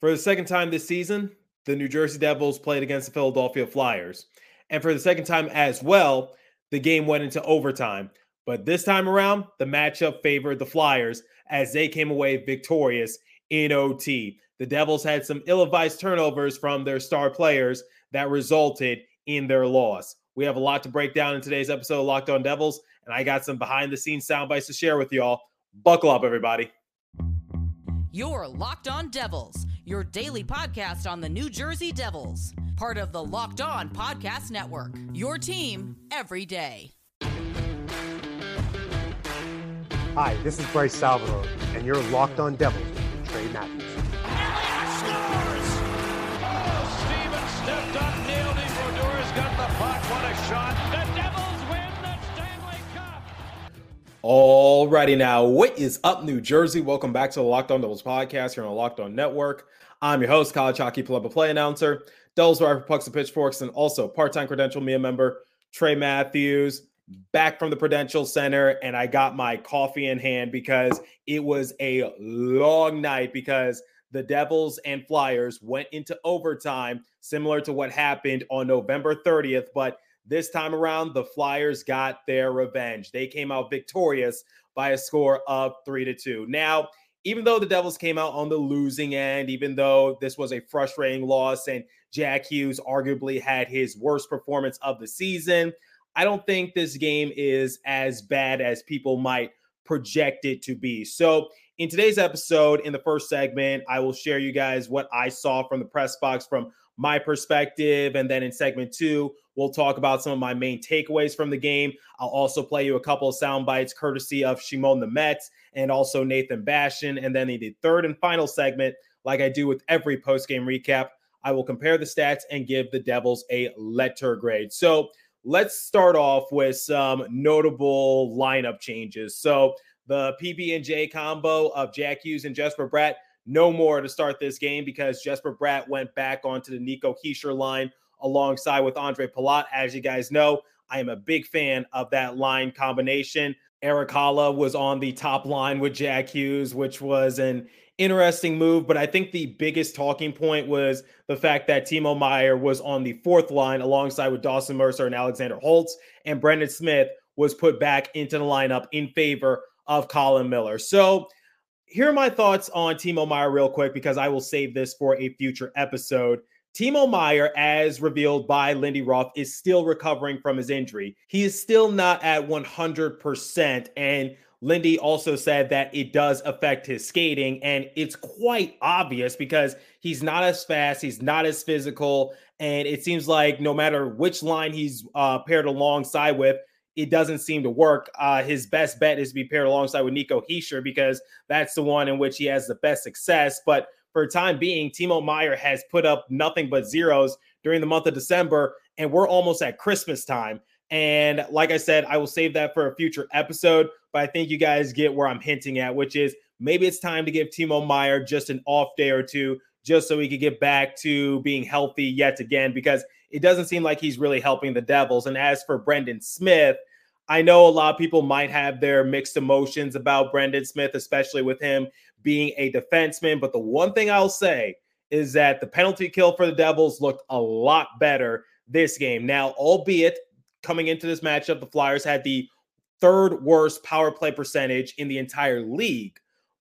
For the second time this season, the New Jersey Devils played against the Philadelphia Flyers. And for the second time as well, the game went into overtime. But this time around, the matchup favored the Flyers as they came away victorious in OT. The Devils had some ill advised turnovers from their star players that resulted in their loss. We have a lot to break down in today's episode of Locked On Devils, and I got some behind the scenes sound bites to share with y'all. Buckle up, everybody. You're Locked On Devils, your daily podcast on the New Jersey Devils, part of the Locked On Podcast Network. Your team every day. Hi, this is Bryce Salvador, and you're Locked On Devils with Trey Matthews. scores! Oh, Steven stepped up, nailed it. Brodeur's got the puck. What a shot. Alrighty now, what is up, New Jersey? Welcome back to the Locked On Devils podcast here on the Locked On Network. I'm your host, college hockey play announcer, Devils writer Pucks and Pitchforks, and also part-time credential media member Trey Matthews. Back from the Prudential Center, and I got my coffee in hand because it was a long night because the Devils and Flyers went into overtime, similar to what happened on November 30th. But this time around, the Flyers got their revenge. They came out victorious by a score of three to two. Now, even though the Devils came out on the losing end, even though this was a frustrating loss and Jack Hughes arguably had his worst performance of the season, I don't think this game is as bad as people might project it to be. So, in today's episode, in the first segment, I will share you guys what I saw from the press box from my perspective. And then in segment two, we'll talk about some of my main takeaways from the game. I'll also play you a couple of sound bites courtesy of Shimon Nemec and also Nathan Bastian. And then in the third and final segment, like I do with every post game recap, I will compare the stats and give the Devils a letter grade. So, let's start off with some notable lineup changes. So the PB and J combo of Jack Hughes and Jesper Bratt, no more to start this game because Jesper Bratt went back onto the Nico Hischier line alongside with Andre Palat. As you guys know, I am a big fan of that line combination. Erik Haula was on the top line with Jack Hughes, which was an interesting move. But I think the biggest talking point was the fact that Timo Meier was on the fourth line alongside with Dawson Mercer and Alexander Holtz, and Brendan Smith was put back into the lineup in favor of Colin Miller. So here are my thoughts on Timo Meier, real quick because I will save this for a future episode. Timo Meier, as revealed by Lindy Ruff, is still recovering from his injury. He is still not at 100%. And Lindy also said that it does affect his skating, and it's quite obvious because he's not as fast, he's not as physical, and it seems like no matter which line he's uh, paired alongside with, it doesn't seem to work. Uh, his best bet is to be paired alongside with Nico Hischier because that's the one in which he has the best success. But for time being, Timo Meier has put up nothing but zeros during the month of December, and we're almost at Christmas time. And like I said, I will save that for a future episode. But I think you guys get where I'm hinting at, which is maybe it's time to give Timo Meier just an off day or two, just so he could get back to being healthy yet again, because it doesn't seem like he's really helping the Devils. And as for Brendan Smith, I know a lot of people might have their mixed emotions about Brendan Smith, especially with him being a defenseman. But the one thing I'll say is that the penalty kill for the Devils looked a lot better this game. Now, albeit coming into this matchup, the Flyers had the third worst power play percentage in the entire league.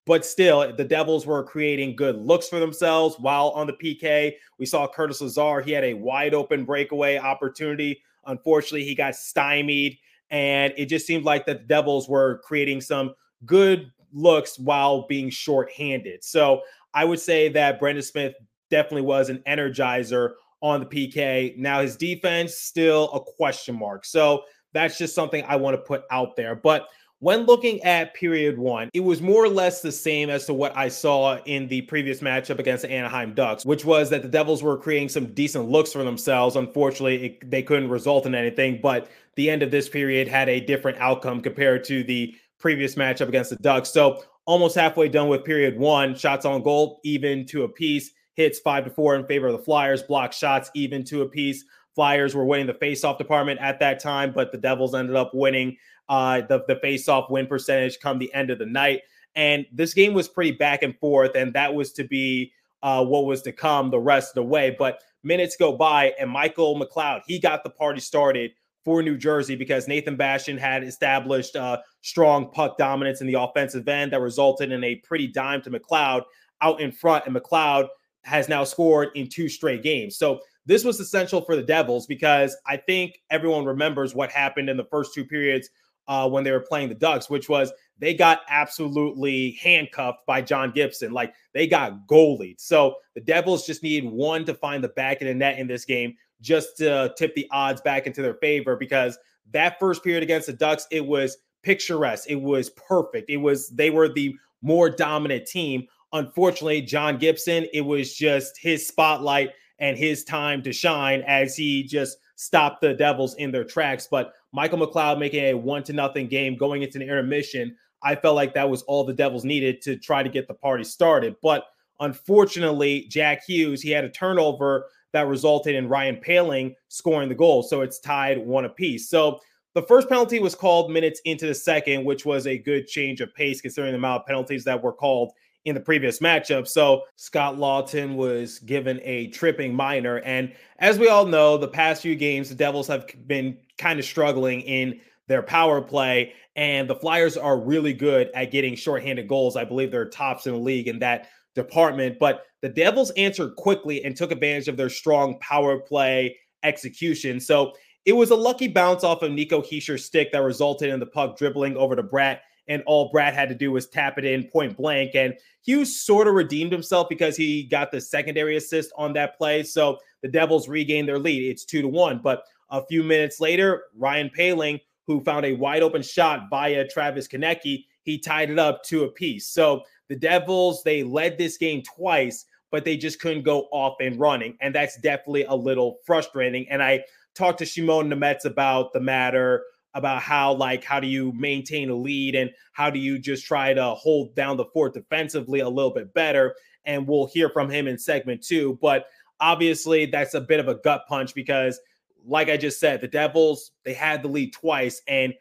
But still, the Devils were creating good looks for themselves. While on the PK, we saw Curtis Lazar. He had a wide open breakaway opportunity. Unfortunately, he got stymied. And it just seemed like the Devils were creating some good looks while being shorthanded. So I would say that Brendan Smith definitely was an energizer on the PK. Now his defense still a question mark. So that's just something I want to put out there. But when looking at period one, it was more or less the same as to what I saw in the previous matchup against the Anaheim Ducks, which was that the Devils were creating some decent looks for themselves. Unfortunately, it, they couldn't result in anything, but the end of this period had a different outcome compared to the previous matchup against the Ducks. So almost halfway done with period one, shots on goal, even to a piece, hits five to four in favor of the Flyers, block shots, even to a piece. Flyers were winning the faceoff department at that time, but the Devils ended up winning uh, the, the faceoff win percentage come the end of the night. And this game was pretty back and forth, and that was to be uh, what was to come the rest of the way. But minutes go by, and Michael McLeod, he got the party started for New Jersey because Nathan Bastian had established uh, strong puck dominance in the offensive end that resulted in a pretty dime to McLeod out in front. And McLeod has now scored in two straight games. So this was essential for the Devils because I think everyone remembers what happened in the first two periods uh, when they were playing the Ducks, which was they got absolutely handcuffed by John Gibson. Like they got goalied. So the Devils just need one to find the back of the net in this game just to tip the odds back into their favor because that first period against the Ducks, it was picturesque. It was perfect. It was, they were the more dominant team. Unfortunately, John Gibson, it was just his spotlight and his time to shine as he just stopped the Devils in their tracks. But Michael McLeod making a one to nothing game going into an intermission, I felt like that was all the Devils needed to try to get the party started. But unfortunately, Jack Hughes, he had a turnover that resulted in Ryan Poehling scoring the goal. So it's tied one apiece. So the first penalty was called minutes into the second, which was a good change of pace considering the amount of penalties that were called in the previous matchup. So Scott Laughton was given a tripping minor. And as we all know, the past few games, the Devils have been kind of struggling in their power play. And the Flyers are really good at getting shorthanded goals. I believe they're tops in the league in that department. But the Devils answered quickly and took advantage of their strong power play execution. So it was a lucky bounce off of Nico Hischier's stick that resulted in the puck dribbling over to Bratt and all Bratt had to do was tap it in point blank. And Hughes sort of redeemed himself because he got the secondary assist on that play. So the Devils regained their lead. It's two to one. But a few minutes later, Ryan Poehling, who found a wide open shot via Travis Konecny, he tied it up to a piece. So the Devils, they led this game twice, but they just couldn't go off and running. And that's definitely a little frustrating. And I talked to Shimon Nemec about the matter about how like how do you maintain a lead and how do you just try to hold down the fort defensively a little bit better? And we'll hear from him in segment 2 but obviously that's a bit of a gut punch because like I just said the Devils they had the lead twice and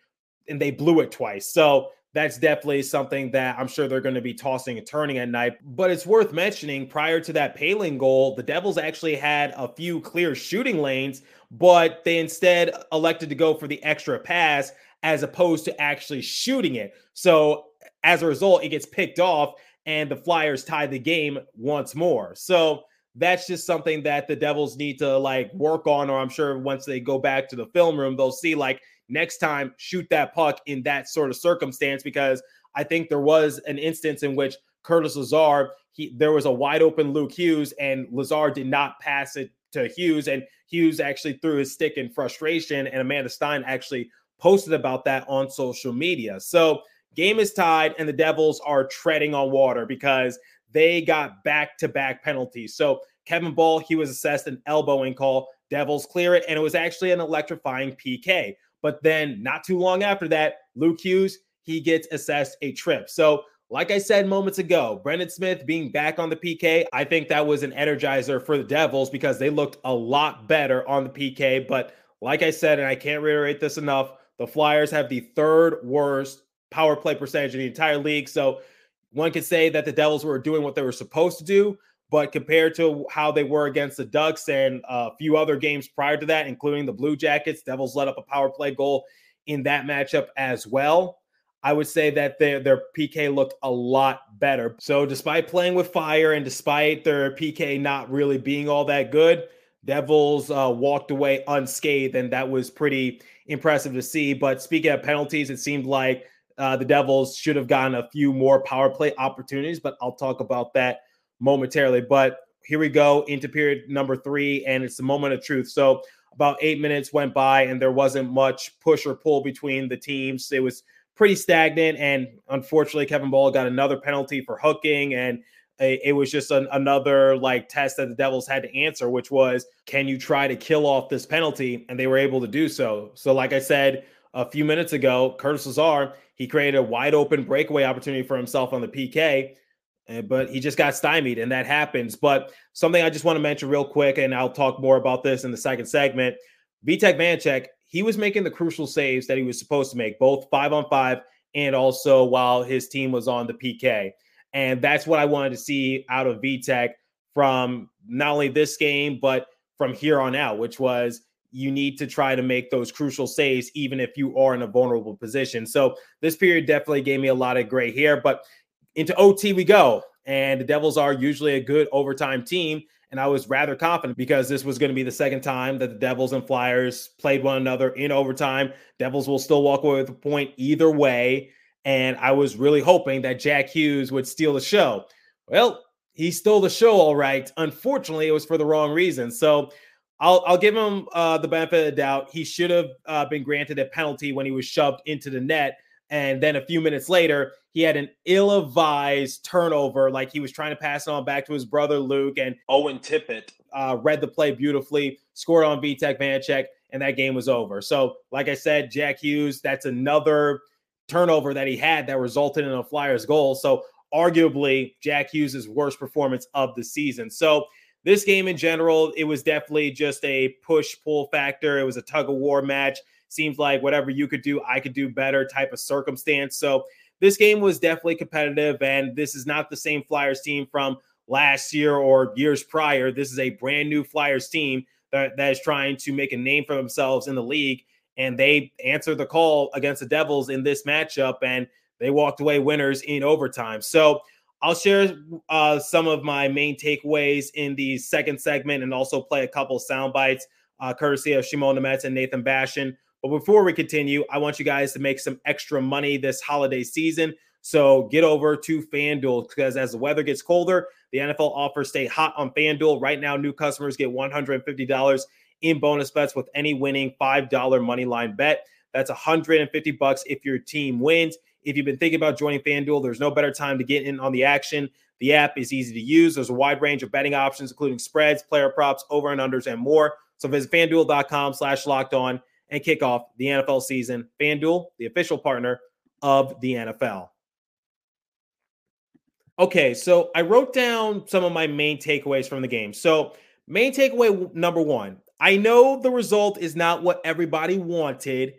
and they blew it twice. So that's definitely something that I'm sure they're going to be tossing and turning at night. But it's worth mentioning prior to that Poehling goal, the Devils actually had a few clear shooting lanes but they instead elected to go for the extra pass as opposed to actually shooting it. So as a result, it gets picked off and the Flyers tie the game once more. So that's just something that the Devils need to like work on, or I'm sure once they go back to the film room, they'll see like next time shoot that puck in that sort of circumstance because I think there was an instance in which Curtis Lazar, he there was a wide open Luke Hughes, and Lazar did not pass it to Hughes, and Hughes actually threw his stick in frustration, and Amanda Stein actually posted about that on social media. So game is tied, and the Devils are treading on water because they got back-to-back penalties. So Kevin Bahl, he was assessed an elbowing call. Devils clear it, and it was actually an electrifying PK. But then, not too long after that, Luke Hughes he gets assessed a trip. So like I said moments ago, Brendan Smith being back on the PK, I think that was an energizer for the Devils because they looked a lot better on the PK. But like I said, and I can't reiterate this enough, the Flyers have the third worst power play percentage in the entire league. So one could say that the Devils were doing what they were supposed to do. But compared to how they were against the Ducks and a few other games prior to that, including the Blue Jackets, Devils let up a power play goal in that matchup as well. I would say that their their PK looked a lot better. So despite playing with fire and despite their PK not really being all that good, Devils uh, walked away unscathed, and that was pretty impressive to see. But speaking of penalties, it seemed like uh, the Devils should have gotten a few more power play opportunities, but I'll talk about that momentarily. But here we go into period number three, and it's the moment of truth. So about eight minutes went by, and there wasn't much push or pull between the teams. It was pretty stagnant. And unfortunately, Kevin Bahl got another penalty for hooking. And it was just an, another like test that the Devils had to answer, which was, can you try to kill off this penalty? And they were able to do so. So, like I said a few minutes ago, Curtis Lazar, he created a wide open breakaway opportunity for himself on the PK, eh, but he just got stymied, and that happens. But something I just want to mention real quick, and I'll talk more about this in the second segment. Vitek Vanecek, he was making the crucial saves that he was supposed to make, both five on five and also while his team was on the PK. And that's what I wanted to see out of Vitek from not only this game, but from here on out, which was you need to try to make those crucial saves, even if you are in a vulnerable position. So this period definitely gave me a lot of gray hair. But into OT we go. And the Devils are usually a good overtime team. And I was rather confident because this was going to be the second time that the Devils and Flyers played one another in overtime. Devils will still walk away with a point either way. And I was really hoping that Jack Hughes would steal the show. Well, he stole the show, all right. Unfortunately, it was for the wrong reason. So I'll I'll give him uh, the benefit of the doubt. He should have uh, been granted a penalty when he was shoved into the net, and then a few minutes later, he had an ill-advised turnover, like he was trying to pass it on back to his brother Luke, and Owen Tippett uh, read the play beautifully, scored on Vitek Vanecek, and that game was over. So, like I said, Jack Hughes, that's another turnover that he had that resulted in a Flyers goal. So, arguably, Jack Hughes' worst performance of the season. So this game in general, it was definitely just a push pull factor. It was a tug of war match. Seems like whatever you could do, I could do better type of circumstance. So this game was definitely competitive, and this is not the same Flyers team from last year or years prior. This is a brand new Flyers team that, that is trying to make a name for themselves in the league. And they answered the call against the Devils in this matchup, and they walked away winners in overtime. So I'll share uh, some of my main takeaways in the second segment and also play a couple sound bites, uh, courtesy of Shimon Nemec and Nathan Bastian. But before we continue, I want you guys to make some extra money this holiday season. So get over to FanDuel because as the weather gets colder, the NFL offers stay hot on FanDuel. Right now, new customers get $150 in bonus bets with any winning $5 money line bet. That's 150 bucks if your team wins. If you've been thinking about joining FanDuel, there's no better time to get in on the action. The app is easy to use. There's a wide range of betting options, including spreads, player props, over and unders, and more. So visit fanduel.com slash locked on and kick off the NFL season. FanDuel, the official partner of the NFL. Okay, so I wrote down some of my main takeaways from the game. So, main takeaway number one I know the result is not what everybody wanted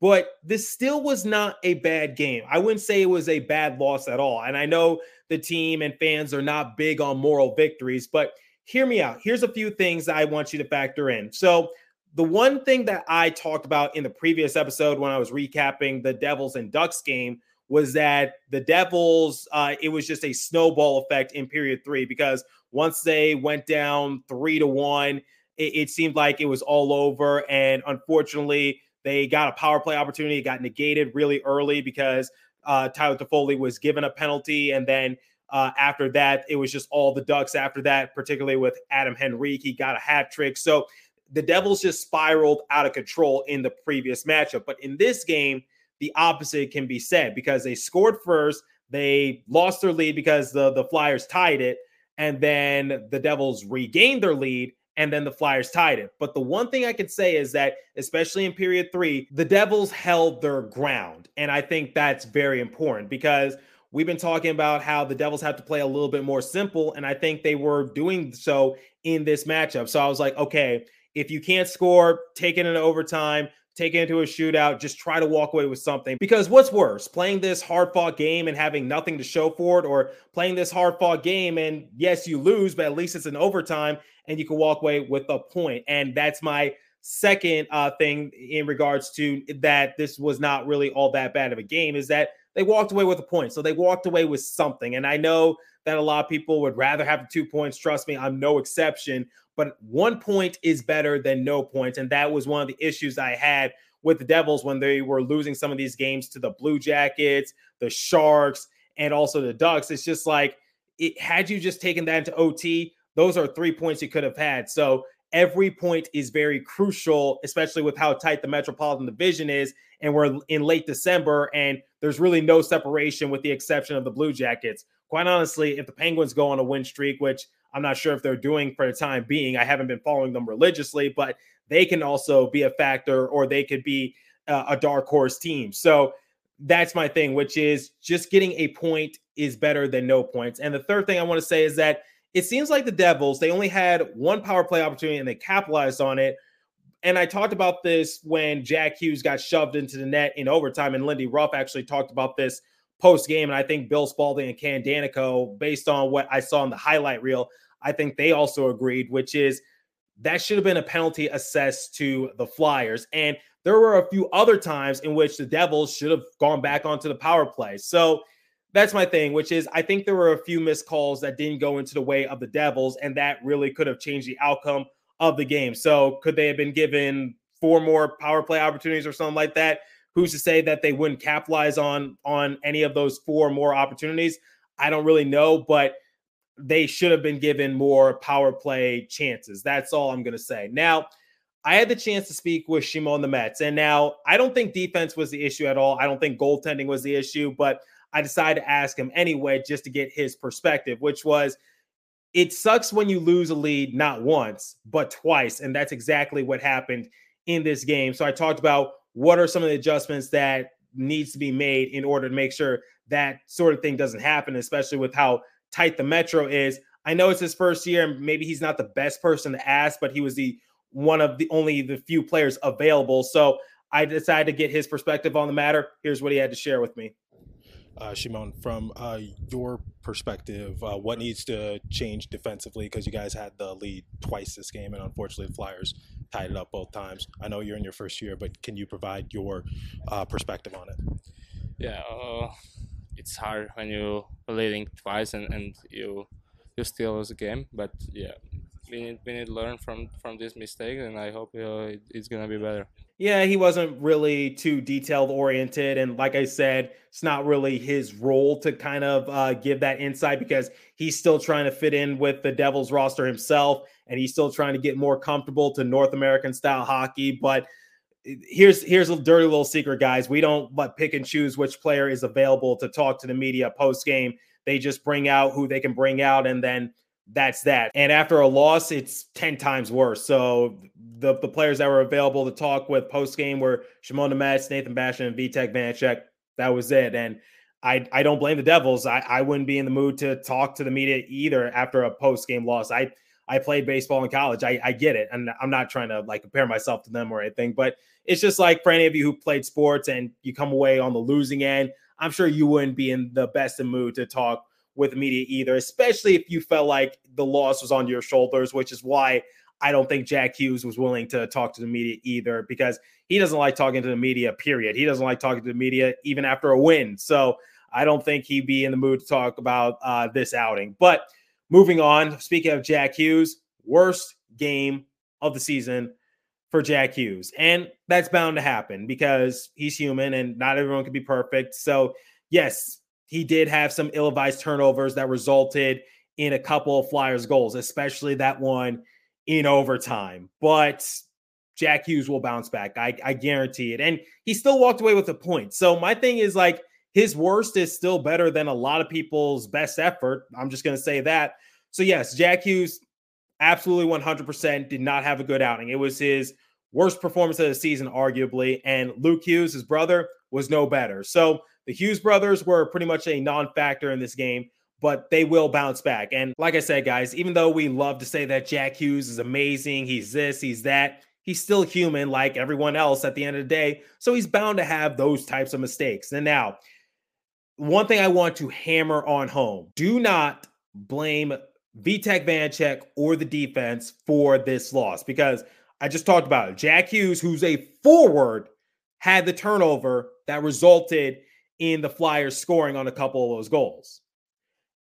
but this still was not a bad game. I wouldn't say it was a bad loss at all. And I know the team and fans are not big on moral victories, but hear me out. Here's a few things I want you to factor in. So, the one thing that I talked about in the previous episode when I was recapping the Devils and Ducks game was that the Devils, uh, it was just a snowball effect in period three because once they went down three to one, it, it seemed like it was all over. And unfortunately, they got a power play opportunity. It got negated really early because uh, Tyler Toffoli was given a penalty. And then uh, after that, it was just all the Ducks after that, particularly with Adam Henrique. He got a hat trick. So the Devils just spiraled out of control in the previous matchup. But in this game, the opposite can be said because they scored first. They lost their lead because the, the Flyers tied it. And then the Devils regained their lead and then the Flyers tied it. But the one thing I can say is that, especially in period three, the Devils held their ground. And I think that's very important because we've been talking about how the Devils have to play a little bit more simple. And I think they were doing so in this matchup. So I was like, okay, if you can't score, take it into overtime, take it into a shootout, just try to walk away with something. Because what's worse, playing this hard fought game and having nothing to show for it, or playing this hard fought game and yes, you lose, but at least it's an overtime and you can walk away with a point. And that's my second uh, thing in regards to that this was not really all that bad of a game is that they walked away with a point. So they walked away with something. And I know that a lot of people would rather have two points. Trust me, I'm no exception. But one point is better than no points. And that was one of the issues I had with the Devils when they were losing some of these games to the Blue Jackets, the Sharks, and also the Ducks. It's just like, it, had you just taken that into OT, those are three points you could have had. So every point is very crucial, especially with how tight the Metropolitan Division is. And we're in late December, and there's really no separation with the exception of the Blue Jackets. Quite honestly, if the Penguins go on a win streak, which I'm not sure if they're doing for the time being, I haven't been following them religiously, but they can also be a factor or they could be uh, a dark horse team. So that's my thing, which is just getting a point is better than no points. And the third thing I want to say is that it seems like the Devils, they only had one power play opportunity and they capitalized on it. And I talked about this when Jack Hughes got shoved into the net in overtime, and Lindy Ruff actually talked about this post game. And I think Bill Spaulding and Ken Daneyko, based on what I saw in the highlight reel, I think they also agreed, which is that should have been a penalty assessed to the Flyers. And there were a few other times in which the Devils should have gone back onto the power play. So that's my thing, which is I think there were a few missed calls that didn't go into the way of the Devils, and that really could have changed the outcome of the game. So could they have been given four more power play opportunities or something like that? Who's to say that they wouldn't capitalize on on any of those four more opportunities? I don't really know, but they should have been given more power play chances. That's all I'm going to say. Now, I had the chance to speak with Shimon Nemec, and now I don't think defense was the issue at all. I don't think goaltending was the issue, but I decided to ask him anyway just to get his perspective, which was it sucks when you lose a lead not once, but twice. And that's exactly what happened in this game. So I talked about what are some of the adjustments that needs to be made in order to make sure that sort of thing doesn't happen, especially with how tight the metro is. I know it's his first year, and maybe he's not the best person to ask, but he was the one of the only the few players available. So I decided to get his perspective on the matter. Here's what he had to share with me. Uh, Shimon, from uh, your perspective, uh, what needs to change defensively? Because you guys had the lead twice this game, and unfortunately, the Flyers tied it up both times. I know you're in your first year, but can you provide your uh, perspective on it? Yeah, uh, it's hard when you're leading twice and, and you you still lose a game. But yeah, we need we need to learn from from this mistake, and I hope uh, it, it's gonna be better. Yeah, he wasn't really too detailed oriented, and like I said, it's not really his role to kind of uh, give that insight because he's still trying to fit in with the Devils roster himself, and he's still trying to get more comfortable to North American style hockey. But here's here's a dirty little secret, guys. We don't but pick and choose which player is available to talk to the media post game. They just bring out who they can bring out, and then that's that. And after a loss, it's 10 times worse. So the, the players that were available to talk with post game were Shimon Nemec, Nathan Bastian, and Vitek Vanecek. That was it. And I, I don't blame the Devils. I, I wouldn't be in the mood to talk to the media either after a post game loss. I I played baseball in college. I, I get it. And I'm not trying to like compare myself to them or anything, but it's just like for any of you who played sports and you come away on the losing end, I'm sure you wouldn't be in the best of mood to talk with media either, especially if you felt like the loss was on your shoulders, which is why I don't think Jack Hughes was willing to talk to the media either because he doesn't like talking to the media, period. He doesn't like talking to the media even after a win. So I don't think he'd be in the mood to talk about uh, this outing. But moving on, speaking of Jack Hughes, worst game of the season for Jack Hughes. And that's bound to happen because he's human and not everyone can be perfect. So, yes, he did have some ill advised turnovers that resulted in a couple of Flyers goals, especially that one in overtime. But Jack Hughes will bounce back. I, I guarantee it. And he still walked away with a point. So, my thing is like, his worst is still better than a lot of people's best effort. I'm just going to say that. So, yes, Jack Hughes absolutely 100% did not have a good outing. It was his worst performance of the season, arguably. And Luke Hughes, his brother, was no better. So the Hughes brothers were pretty much a non factor in this game, but they will bounce back. And like I said, guys, even though we love to say that Jack Hughes is amazing, he's this, he's that, he's still human like everyone else at the end of the day. So he's bound to have those types of mistakes. And now, one thing I want to hammer on home do not blame Vitek Vanecek or the defense for this loss because I just talked about it. Jack Hughes, who's a forward, had the turnover that resulted in the Flyers scoring on a couple of those goals.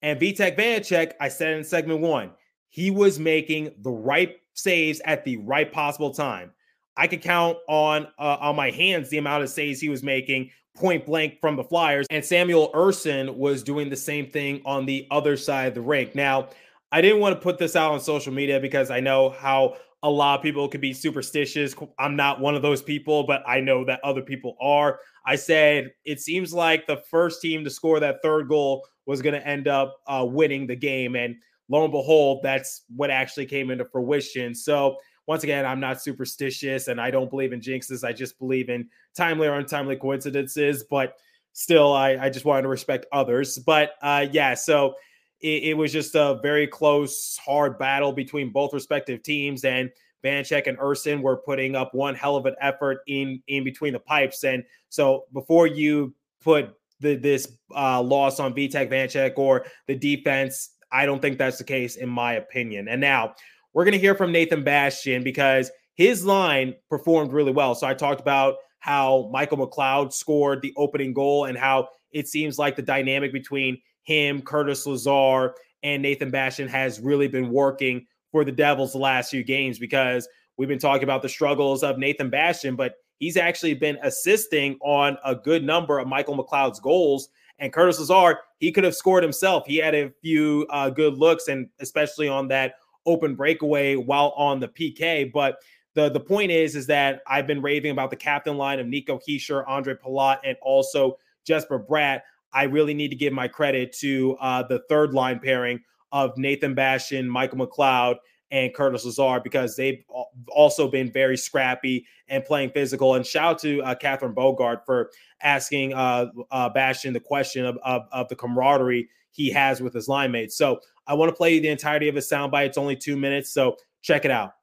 And Vitek Vanecek, I said in segment one, he was making the right saves at the right possible time. I could count on uh, on my hands the amount of saves he was making point blank from the Flyers, and Samuel Ersson was doing the same thing on the other side of the rink. Now, I didn't want to put this out on social media because I know how a lot of people could be superstitious. I'm not one of those people, but I know that other people are. I said it seems like the first team to score that third goal was going to end up uh, winning the game. And lo and behold, that's what actually came into fruition. So, once again, I'm not superstitious and I don't believe in jinxes. I just believe in timely or untimely coincidences. But still, I, I just wanted to respect others. But uh, yeah, so it, it, was just a very close, hard battle between both respective teams. And Vanecek and Ersson were putting up one hell of an effort in in between the pipes. And so before you put the, this uh, loss on Vitek Vanecek or the defense, I don't think that's the case, in my opinion. And now we're going to hear from Nathan Bastian because his line performed really well. So I talked about how Michael McLeod scored the opening goal and how it seems like the dynamic between him, Curtis Lazar, and Nathan Bastian has really been working for the Devils the last few games because we've been talking about the struggles of Nathan Bastian, but he's actually been assisting on a good number of Michael McLeod's goals. And Curtis Lazar, he could have scored himself. He had a few uh, good looks, and especially on that open breakaway while on the PK. But the the point is, is that I've been raving about the captain line of Nico Hischier, Andre Palat, and also Jesper Bratt. I really need to give my credit to uh, the third line pairing of Nathan Bastian, Michael McLeod, and Curtis Lazar because they've also been very scrappy and playing physical. And shout out to uh, Catherine Bogart for asking uh, uh, Bastian the question of, of, of, the camaraderie he has with his line mates. So I want to play the entirety of his soundbite. It's only two minutes, so check it out.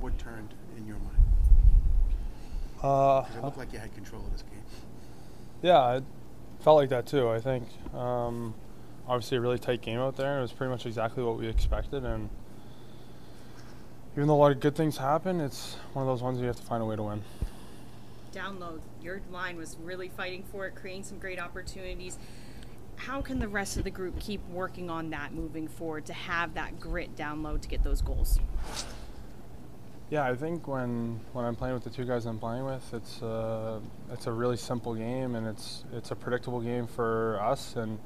What turned in your mind? Uh, it looked like you had control of this game. Yeah, it felt like that too. I think um, obviously a really tight game out there. It was pretty much exactly what we expected, and even though a lot of good things happen, it's one of those ones you have to find a way to win. Download, your line was really fighting for it, creating some great opportunities. How can the rest of the group keep working on that moving forward to have that grit download to get those goals? Yeah, I think when when I'm playing with the two guys I'm playing with, it's uh, it's a really simple game and it's it's a predictable game for us and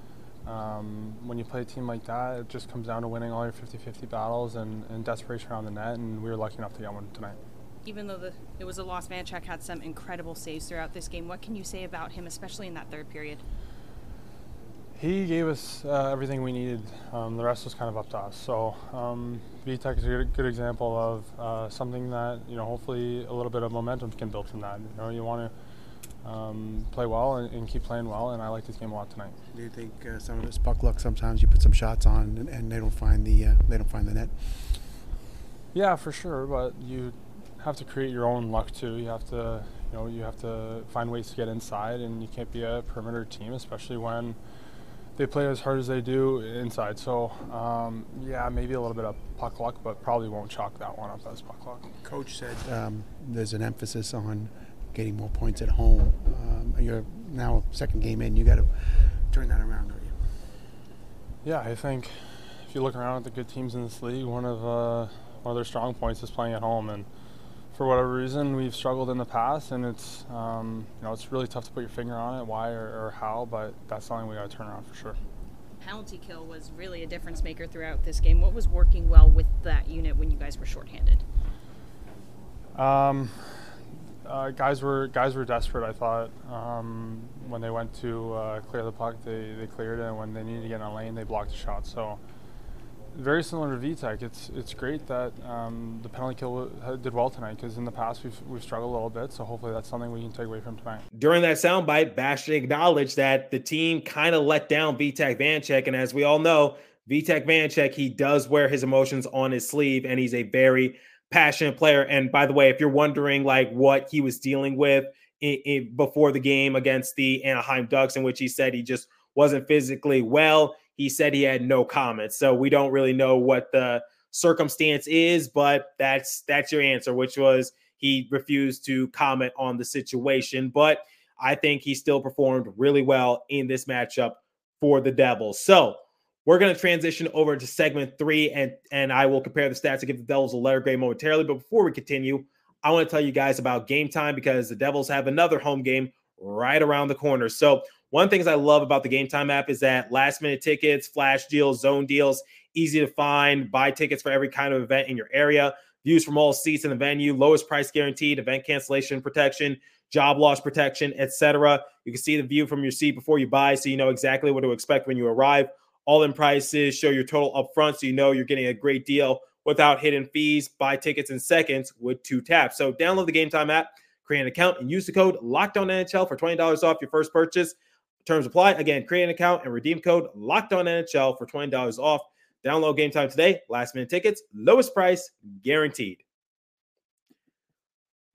um, when you play a team like that, it just comes down to winning all your 50-50 battles and, and, desperation around the net, and we were lucky enough to get one tonight. Even though the, it was a loss, Vanecek had some incredible saves throughout this game. What can you say about him, especially in that third period? He gave us uh, everything we needed. Um, the rest was kind of up to us. So um, Vitek is a good, good example of uh, something that you know. Hopefully, a little bit of momentum can build from that. You know, you want to um, play well and, and, keep playing well. And I like this game a lot tonight. Do you think uh, some of it's puck luck? Sometimes you put some shots on and, and they don't find the uh, they don't find the net. Yeah, for sure. But you have to create your own luck too. You have to you know you have to find ways to get inside, and you can't be a perimeter team, especially when they play as hard as they do inside. So um, yeah, maybe a little bit of puck luck, but probably won't chalk that one up as puck luck. Coach said um, there's an emphasis on getting more points at home. Um, you're now second game in. You got to turn that around, don't you? Yeah, I think if you look around at the good teams in this league, one of uh, one of their strong points is playing at home, and for whatever reason, we've struggled in the past, and it's um, you know it's really tough to put your finger on it, why or, or how, but that's something we got to turn around for sure. Penalty kill was really a difference maker throughout this game. What was working well with that unit when you guys were shorthanded? Um, uh, guys were guys were desperate. I thought um, when they went to uh, clear the puck, they, they cleared it, and when they needed to get in a lane, they blocked the shot. So very similar to Vitek. It's it's great that um, the penalty kill did well tonight because in the past we've we've struggled a little bit. So hopefully that's something we can take away from tonight. During that soundbite, Bastian acknowledged that the team kind of let down Vitek Vanecek, and as we all know, Vitek Vanecek he does wear his emotions on his sleeve, and he's a very passionate player. And by the way, if you're wondering like what he was dealing with in, in, before the game against the Anaheim Ducks, in which he said he just wasn't physically well, he said he had no comments. So we don't really know what the circumstance is, but that's that's your answer, which was he refused to comment on the situation. But I think he still performed really well in this matchup for the Devils. So we're going to transition over to segment three, and and I will compare the stats to give the Devils a letter grade momentarily. But before we continue, I want to tell you guys about Game Time because the Devils have another home game right around the corner. So one of the things I love about the Game Time app is that last minute tickets, flash deals, zone deals, easy to find. Buy tickets for every kind of event in your area. Views from all seats in the venue, lowest price guaranteed, event cancellation protection, job loss protection, etc. You can see the view from your seat before you buy, so you know exactly what to expect when you arrive all in prices, show your total upfront so you know you're getting a great deal without hidden fees. Buy tickets in seconds with two taps. So download the Game Time app, create an account, and use the code Locked NHL for $20 off your first purchase. Terms apply. Again, create an account and redeem code Locked On NHL for $20 off. Download Game Time today. Last minute tickets, lowest price guaranteed.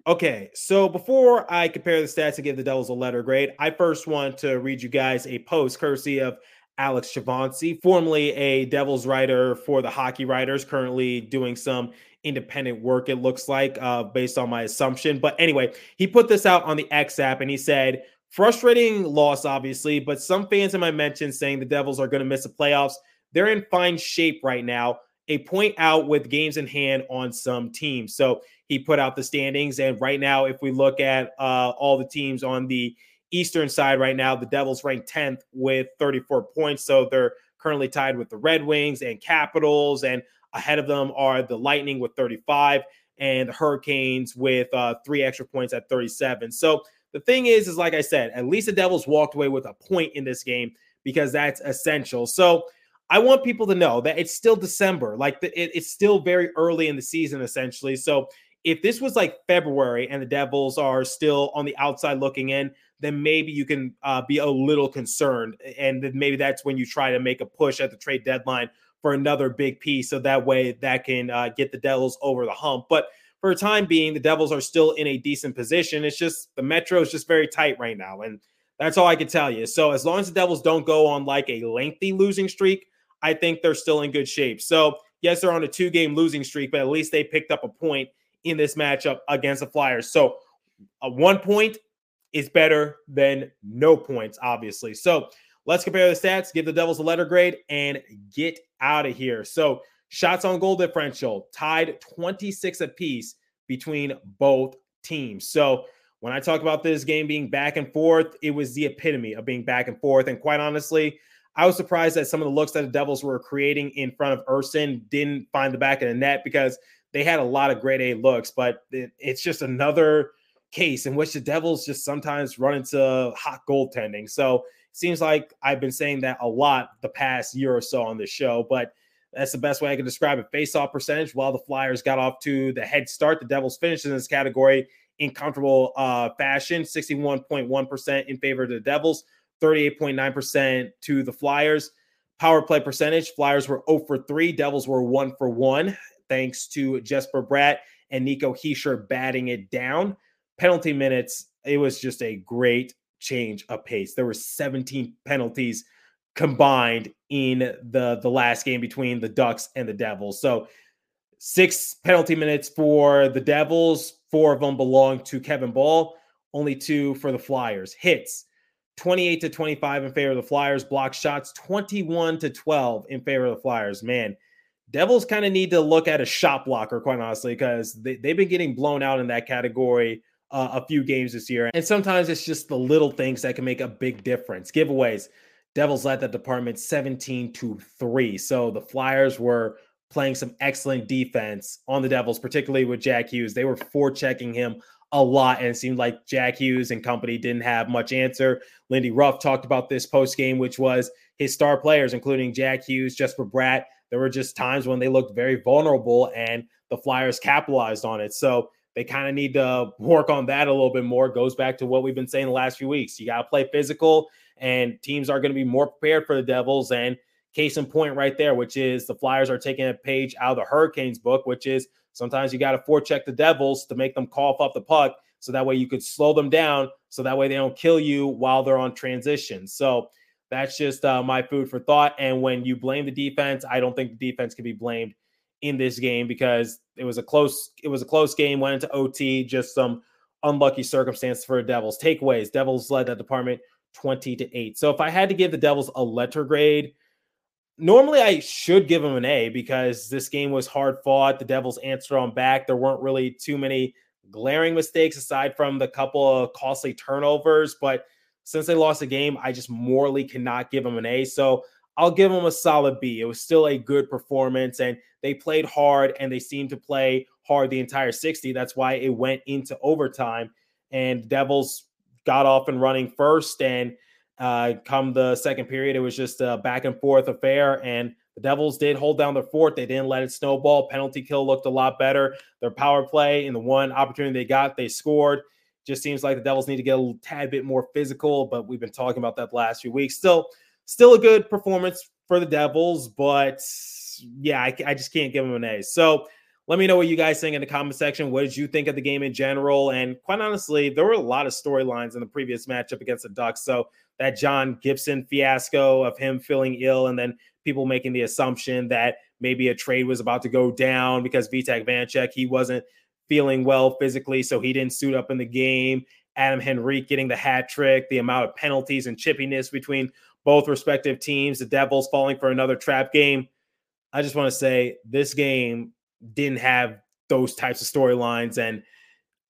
Okay, so before I compare the stats and give the Devils a letter grade, I first want to read you guys a post courtesy of Alex Chauvancy, formerly a Devils writer for the Hockey Writers, currently doing some independent work, it looks like, uh, based on my assumption. But anyway, he put this out on the X app and he said, frustrating loss, obviously, but some fans in my mention saying the Devils are going to miss the playoffs. They're in fine shape right now. A point out with games in hand on some teams. So he put out the standings. And right now, if we look at uh, all the teams on the Eastern side right now, the Devils rank 10th with 34 points. So they're currently tied with the Red Wings and Capitals. And ahead of them are the Lightning with 35 and the Hurricanes with uh, three extra points at 37. So the thing is, is like I said, at least the Devils walked away with a point in this game because that's essential. So I want people to know that it's still December. Like the, it, it's still very early in the season, essentially. So if this was like February and the Devils are still on the outside looking in, then maybe you can uh, be a little concerned. And then maybe that's when you try to make a push at the trade deadline for another big piece. So that way that can uh, get the Devils over the hump. But for a time being, the Devils are still in a decent position. It's just the Metro is just very tight right now. And that's all I can tell you. So as long as the Devils don't go on like a lengthy losing streak, I think they're still in good shape. So yes, they're on a two game losing streak, but at least they picked up a point in this matchup against the Flyers. So a one point is better than no points, obviously. So let's compare the stats, give the Devils a letter grade, and get out of here. So shots on goal differential tied 26 apiece between both teams. So when I talk about this game being back and forth, it was the epitome of being back and forth. And quite honestly, I was surprised that some of the looks that the Devils were creating in front of Ersson didn't find the back of the net because they had a lot of grade A looks, but it, it's just another case in which the Devils just sometimes run into hot goaltending. So seems like I've been saying that a lot the past year or so on this show, but that's the best way I can describe it. Face off percentage, while the Flyers got off to the head start, the Devils finished in this category in comfortable uh, fashion 61.1% in favor of the Devils, 38.9% to the Flyers. Power play percentage, Flyers were 0 for 3, Devils were 1 for 1 thanks to Jesper Bratt and Nico Hischier batting it down. Penalty minutes, it was just a great change of pace. There were 17 penalties combined in the the last game between the Ducks and the Devils. So six penalty minutes for the Devils, four of them belong to Kevin Bahl. only two for the Flyers. Hits 28 to 25 in favor of the Flyers, block shots 21 to 12 in favor of the Flyers. Man, Devils kind of need to look at a shot blocker, quite honestly, because they, they've been getting blown out in that category uh, a few games this year. And sometimes it's just the little things that can make a big difference. Giveaways. Devils led that department 17 to 3. So the Flyers were playing some excellent defense on the Devils, particularly with Jack Hughes. They were forechecking him a lot, and it seemed like Jack Hughes and company didn't have much answer. Lindy Ruff talked about this post game, which was his star players, including Jack Hughes, Jesper Bratt, there were just times when they looked very vulnerable and the Flyers capitalized on it. So they kind of need to work on that a little bit more. Goes back to what we've been saying the last few weeks. You got to play physical, and teams are going to be more prepared for the Devils. And case in point, right there, which is the Flyers are taking a page out of the Hurricanes book, which is sometimes you got to forecheck the Devils to make them cough up the puck. So that way you could slow them down. So that way they don't kill you while they're on transition. So that's just uh, my food for thought. And when you blame the defense, I don't think the defense can be blamed in this game because it was a close it was a close game. Went into OT, just some unlucky circumstances for the Devils. Takeaways: Devils led that department twenty to eight. So if I had to give the Devils a letter grade, normally I should give them an A because this game was hard fought. The Devils answered on back. There weren't really too many glaring mistakes aside from the couple of costly turnovers, but since they lost the game, I just morally cannot give them an A. So I'll give them a solid B. It was still a good performance, and they played hard and they seemed to play hard the entire 60. That's why it went into overtime. And Devils got off and running first. And uh, come the second period, it was just a back and forth affair. And the Devils did hold down their fort. They didn't let it snowball. Penalty kill looked a lot better. Their power play in the one opportunity they got, they scored. Just seems like the Devils need to get a tad bit more physical, but we've been talking about that the last few weeks. Still, still a good performance for the Devils, but yeah, I, I just can't give them an A. So let me know what you guys think in the comment section. What did you think of the game in general? And quite honestly, there were a lot of storylines in the previous matchup against the Ducks. So that John Gibson fiasco of him feeling ill, and then people making the assumption that maybe a trade was about to go down because Vitek Vanecek, he wasn't feeling well physically, so he didn't suit up in the game. Adam Henrique getting the hat trick, the amount of penalties and chippiness between both respective teams, the Devils falling for another trap game. I just want to say this game didn't have those types of storylines and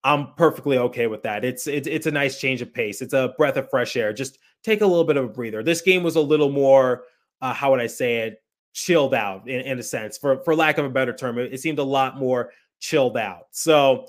I'm perfectly okay with that. It's, it's it's a nice change of pace. It's a breath of fresh air. Just take a little bit of a breather. This game was a little more uh, how would I say it? Chilled out in, in a sense, for for lack of a better term. It, it seemed a lot more chilled out. So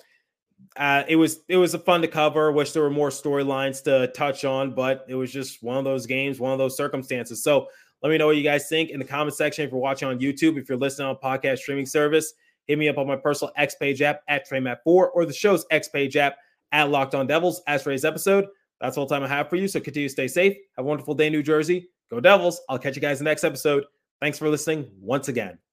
uh, it was it was a fun to cover. Wish there were more storylines to touch on, but it was just one of those games, one of those circumstances. So let me know what you guys think in the comment section. If you're watching on YouTube, if you're listening on podcast streaming service, hit me up on my personal X page app at TreyMatt4 or the show's X page app at Locked On Devils. As today's episode, that's all the time I have for you. So continue to stay safe. Have a wonderful day, New Jersey. Go Devils. I'll catch you guys in the next episode. Thanks for listening once again.